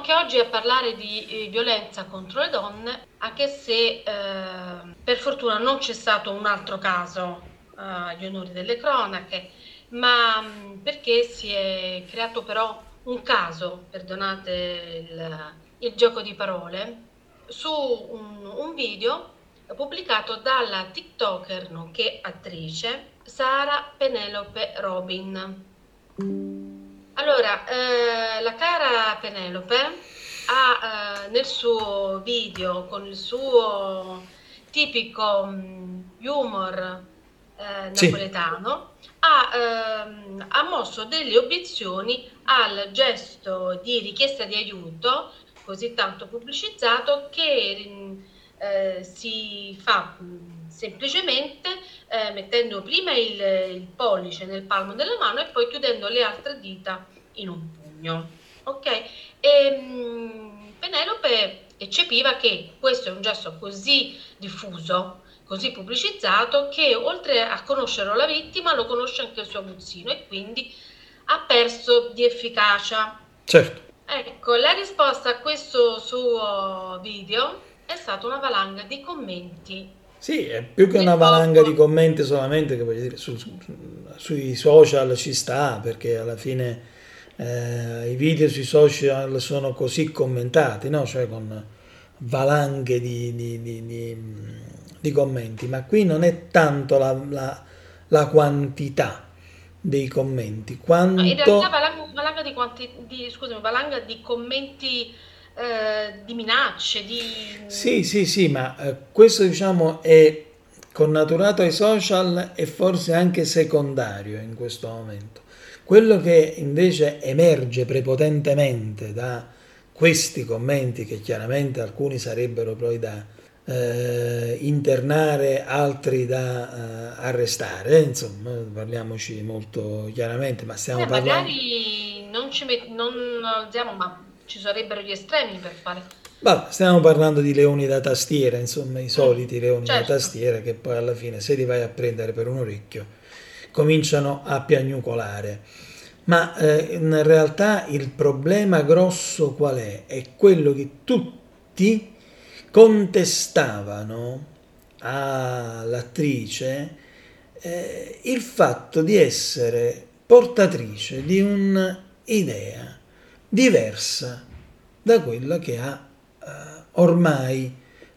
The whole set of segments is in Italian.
Anche oggi a parlare di eh, violenza contro le donne, anche se eh, per fortuna non c'è stato un altro caso eh, agli onori delle cronache, ma mh, perché si è creato però un caso, perdonate il, il gioco di parole, su un, un video pubblicato dalla TikToker nonché attrice Sara Penelope Robin. Allora, eh, la cara Penelope ha eh, nel suo video con il suo tipico mh, humor eh, Sì, napoletano ha, ehm, ha mosso delle obiezioni al gesto di richiesta di aiuto così tanto pubblicizzato che mh, eh, si fa mh, semplicemente eh, mettendo prima il, il pollice nel palmo della mano e poi chiudendo le altre dita in un pugno. Ok? E, mh, Penelope eccepiva che questo è un gesto così diffuso, così pubblicizzato, che oltre a conoscere la vittima lo conosce anche il suo aguzzino e quindi ha perso di efficacia. certo. Ecco, la risposta a questo suo video è stata una valanga di commenti Sì, è più che una valanga di commenti solamente che voglio dire, su- su- sui social ci sta, perché alla fine eh, i video sui social sono così commentati, no? Cioè con valanghe di, di- di- di- commenti, ma qui non è tanto la, la- la quantità dei commenti, No, in realtà quanto valanga, valanga di, quanti, di, scusami, valanga di commenti, eh, di minacce, di... Sì, sì, sì, ma eh, questo diciamo è connaturato ai social e forse anche secondario in questo momento. Quello che invece emerge prepotentemente da questi commenti, che chiaramente alcuni sarebbero poi da eh, internare, altri da eh, arrestare, insomma, parliamoci molto chiaramente, ma stiamo Eh, parlando... magari non ci met- non alziamo, ma ci sarebbero gli estremi per fare... Vabbè, stiamo parlando di leoni da tastiera, insomma, i soliti leoni da Certo, tastiera che poi alla fine, se li vai a prendere per un orecchio, cominciano a piagnucolare. Ma eh, in realtà il problema grosso qual è? È quello che tutti contestavano all'attrice eh, il fatto di essere portatrice di un'idea diversa da quella che ha eh, ormai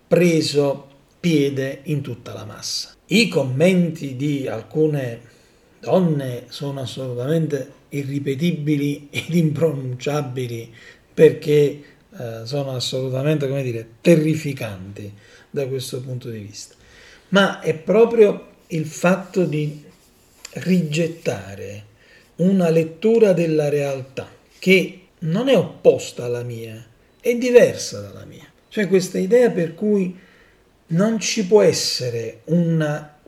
preso piede in tutta la massa. I commenti di alcune donne sono assolutamente irripetibili ed impronunciabili perché eh, sono assolutamente, come dire, terrificanti da questo punto di vista. Ma è proprio il fatto di rigettare una lettura della realtà che non è opposta alla mia, è diversa dalla mia. Cioè questa idea per cui non ci può essere una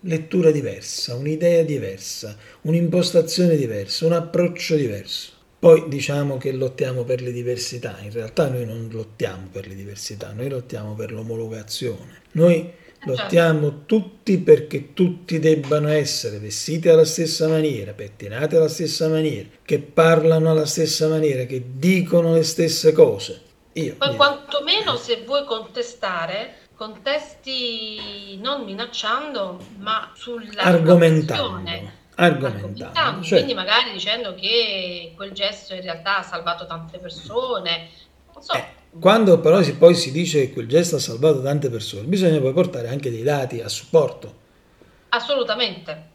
lettura diversa, un'idea diversa, un'impostazione diversa, un approccio diverso. Poi diciamo che lottiamo per le diversità, in realtà noi non lottiamo per le diversità, noi lottiamo per l'omologazione. Noi. Lottiamo tutti perché tutti debbano essere vestiti alla stessa maniera, pettinati alla stessa maniera, che parlano alla stessa maniera, che dicono le stesse cose. Io, Poi niente. quantomeno se vuoi contestare, contesti non minacciando, ma sulla argomentando, Argomentando, cioè, quindi magari dicendo che quel gesto in realtà ha salvato tante persone. Non so, eh, quando però si, poi si dice che quel gesto ha salvato tante persone, bisogna poi portare anche dei dati a supporto, assolutamente.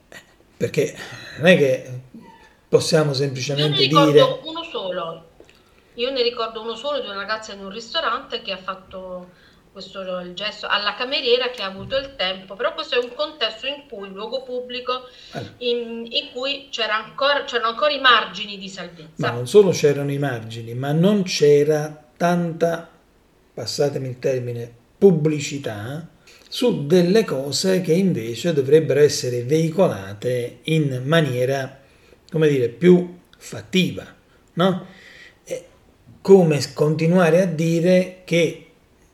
perché non è che possiamo Io ne semplicemente ricordo dire uno solo. Io ne ricordo uno solo di una ragazza in un ristorante che ha fatto questo il gesto alla cameriera che ha avuto il tempo, però questo è un contesto in cui, un luogo pubblico, eh, in, in cui c'era ancora, c'erano ancora i margini di ma salvezza. non solo c'erano i margini, ma non c'era tanta, passatemi il termine, pubblicità su delle cose che invece dovrebbero essere veicolate in maniera, come dire, più fattiva, no? È come continuare a dire che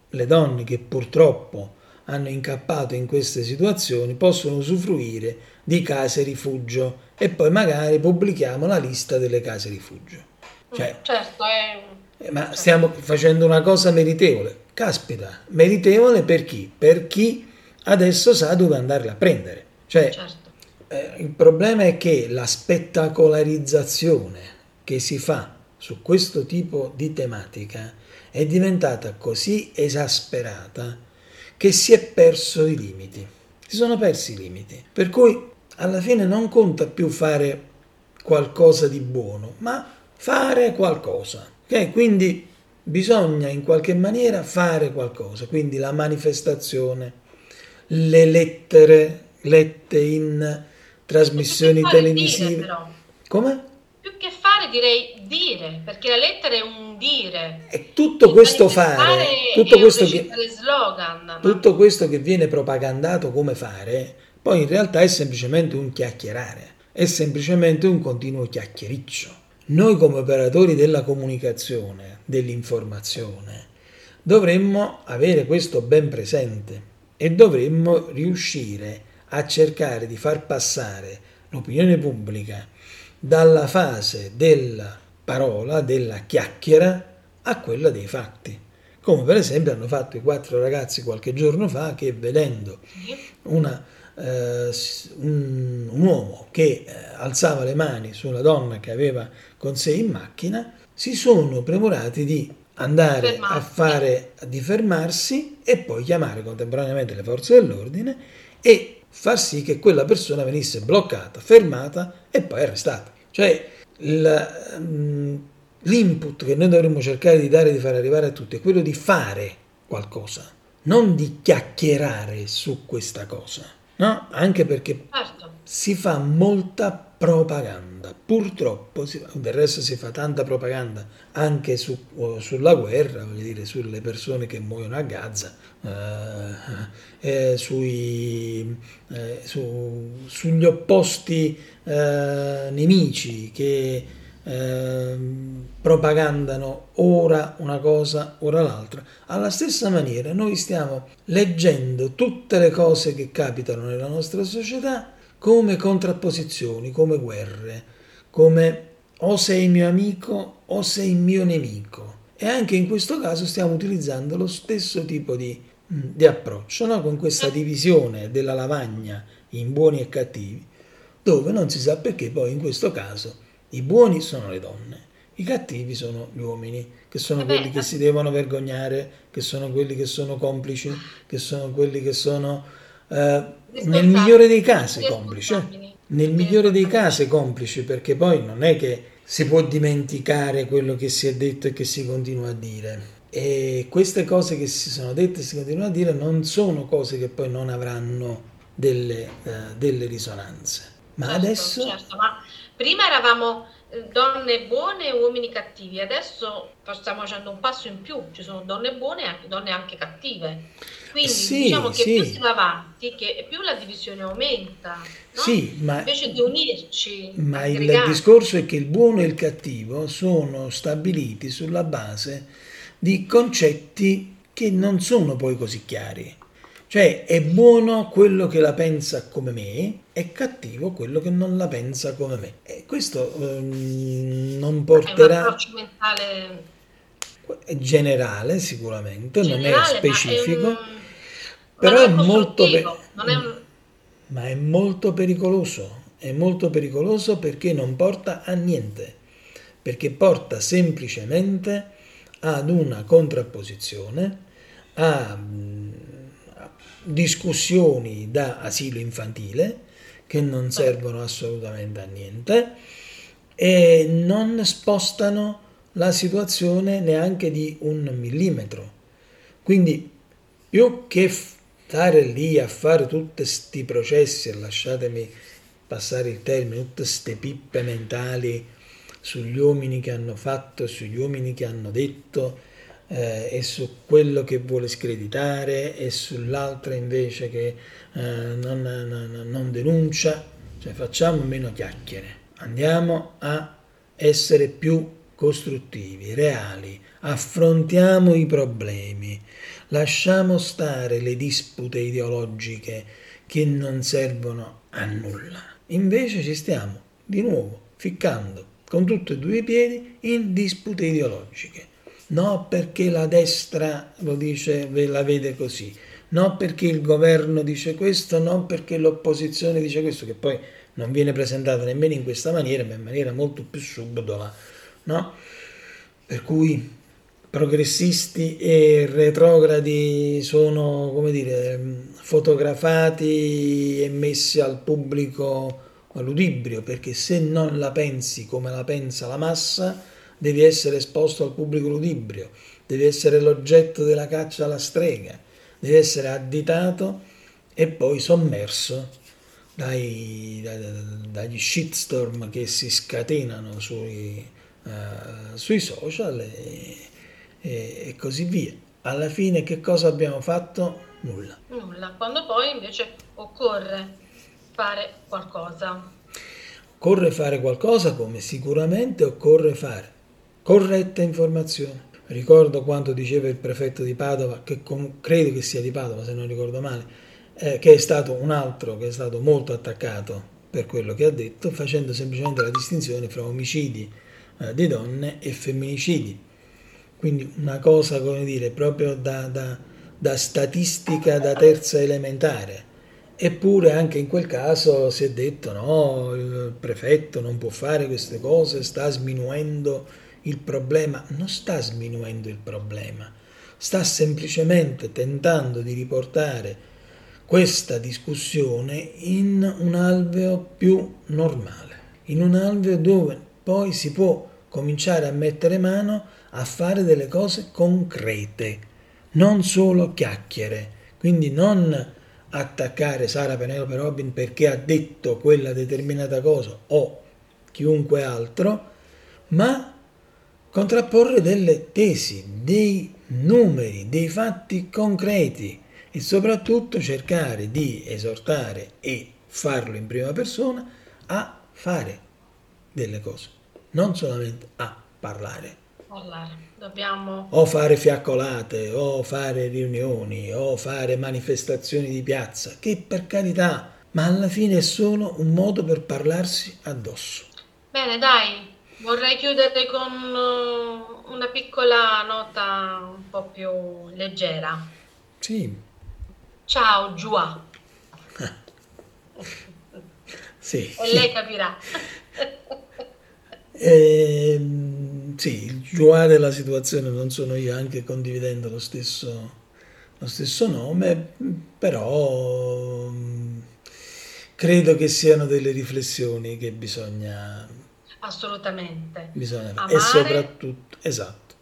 le donne che purtroppo hanno incappato in queste situazioni possono usufruire di case rifugio e poi magari pubblichiamo la lista delle case rifugio. Cioè, certo, è... Eh, ma stiamo facendo una cosa meritevole. Caspita, meritevole per chi? Per chi adesso sa dove andarla a prendere. Cioè, certo. eh, il problema è che la spettacolarizzazione che si fa su questo tipo di tematica è diventata così esasperata che si è perso i limiti. Si sono persi i limiti. Per cui alla fine non conta più fare qualcosa di buono, ma fare qualcosa. Okay? Quindi bisogna in qualche maniera fare qualcosa. Quindi la manifestazione, le lettere lette in trasmissioni televisive. Dire, Come? Più che fare direi dire, perché la lettera è un dire. E tutto questo fare, tutto questo, che, slogan, tutto questo che viene propagandato come fare, poi in realtà è semplicemente un chiacchierare, è semplicemente un continuo chiacchiericcio. Noi come operatori della comunicazione, dell'informazione, dovremmo avere questo ben presente e dovremmo riuscire a cercare di far passare l'opinione pubblica dalla fase della parola, della chiacchiera, a quella dei fatti. Come per esempio hanno fatto i quattro ragazzi qualche giorno fa che vedendo una, eh, un, un, uomo che eh, alzava le mani sulla donna che aveva con sé in macchina, si sono premurati di andare Fermarsi. a fare, di fermarsi e poi chiamare contemporaneamente le forze dell'ordine e far sì che quella persona venisse bloccata, fermata e poi arrestata. Cioè il, mm, l'input che noi dovremmo cercare di dare, di far arrivare a tutti, è quello di fare qualcosa, non di chiacchierare su questa cosa, no? Anche perché certo. si fa molta propaganda. Purtroppo, si, del resto si fa tanta propaganda anche su, sulla guerra, voglio dire, sulle persone che muoiono a Gaza, eh, eh, sui, eh, su, sugli opposti eh, nemici che ehm, propagandano ora una cosa, ora l'altra. Alla stessa maniera noi stiamo leggendo tutte le cose che capitano nella nostra società come contrapposizioni, come guerre, come o sei mio amico o sei mio nemico. E anche in questo caso stiamo utilizzando lo stesso tipo di, mm, di approccio, no? con questa divisione della lavagna in buoni e cattivi, dove non si sa perché poi in questo caso i buoni sono le donne, i cattivi sono gli uomini, che sono Vabbè, quelli che si devono vergognare, che sono quelli che sono complici, che sono quelli che sono eh, nel migliore dei casi complici. Eh. Nel migliore dei casi complici, perché poi non è che si può dimenticare quello che si è detto e che si continua a dire. E queste cose che si sono dette e si continuano a dire non sono cose che poi non avranno delle, uh, delle risonanze. Ma certo, adesso... Certo, ma prima eravamo eh, donne buone e uomini cattivi, adesso stiamo facendo un passo in più, ci sono donne buone e anche donne anche cattive. Quindi sì, diciamo che sì. più si va avanti, che più la divisione aumenta. No? Sì, ma, Invece di unirci. Ma aggregati. il discorso è che il buono e il cattivo sono stabiliti sulla base di concetti che non sono poi così chiari. Cioè è buono quello che la pensa come me, è cattivo quello che non la pensa come me. E questo um, non porterà... È un approccio mentale generale sicuramente, generale, non è specifico. È un però è, è molto pe- è un... ma è molto pericoloso è molto pericoloso perché non porta a niente perché porta semplicemente ad una contrapposizione a, a discussioni da asilo infantile che non servono assolutamente a niente e non spostano la situazione neanche di un millimetro. Quindi più che stare lì a fare tutti questi processi, e lasciatemi passare il termine, tutte queste pippe mentali sugli uomini che hanno fatto, sugli uomini che hanno detto eh, e su quello che vuole screditare e sull'altra invece che eh, non, non, non denuncia, cioè facciamo meno chiacchiere, andiamo a essere più costruttivi, reali, affrontiamo i problemi, lasciamo stare le dispute ideologiche che non servono a nulla. Invece ci stiamo di nuovo ficcando con tutti e due i piedi in dispute ideologiche. No perché la destra lo dice, la vede così, no perché il governo dice questo, non perché l'opposizione dice questo, che poi non viene presentata nemmeno in questa maniera, ma in maniera molto più subdola, no? Per cui progressisti e retrogradi sono, come dire, fotografati e messi al pubblico ludibrio, perché se non la pensi come la pensa la massa, devi essere esposto al pubblico ludibrio, devi essere l'oggetto della caccia alla strega, devi essere additato e poi sommerso dai, dai, dagli shitstorm che si scatenano sui, uh, sui social e, e, e così via. Alla fine che cosa abbiamo fatto? Nulla. Nulla, quando poi invece occorre fare qualcosa. Occorre fare qualcosa come sicuramente occorre fare corretta informazione. Ricordo quanto diceva il prefetto di Padova, che com- credo che sia di Padova se non ricordo male, eh, che è stato un altro che è stato molto attaccato per quello che ha detto, facendo semplicemente la distinzione fra omicidi eh, di donne e femminicidi. Quindi una cosa, come dire, proprio da, da, da statistica da terza elementare Eppure anche in quel caso si è detto no, il prefetto non può fare queste cose, sta sminuendo il problema. Non sta sminuendo il problema, sta semplicemente tentando di riportare questa discussione in un alveo più normale, in un alveo dove poi si può cominciare a mettere mano a fare delle cose concrete, non solo chiacchiere. Quindi non attaccare Sara Penelope Robin perché ha detto quella determinata cosa o chiunque altro, ma contrapporre delle tesi, dei numeri, dei fatti concreti e soprattutto cercare di esortare e farlo in prima persona a fare delle cose, non solamente a parlare. Dobbiamo... O fare fiaccolate, o fare riunioni, o fare manifestazioni di piazza, che per carità, ma alla fine è solo un modo per parlarsi addosso. Bene, dai, vorrei chiudere con uh, una piccola nota un po' più leggera. Sì. Ciao, Giua. sì. E lei capirà. ehm sì, il Joa della situazione non sono io, anche condividendo lo stesso, lo stesso nome, però mm, credo che siano delle riflessioni che bisogna... Assolutamente. Bisogna Amare, e soprattutto, esatto.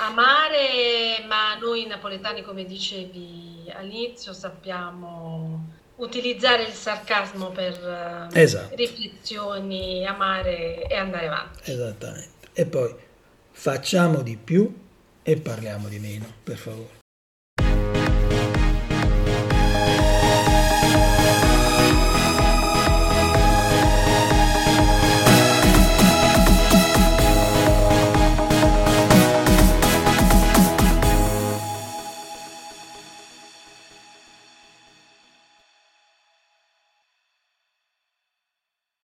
Amare, ma noi napoletani, come dicevi all'inizio, sappiamo utilizzare il sarcasmo per eh, esatto. riflessioni, amare e andare avanti. Esattamente. E poi facciamo di più e parliamo di meno, per favore.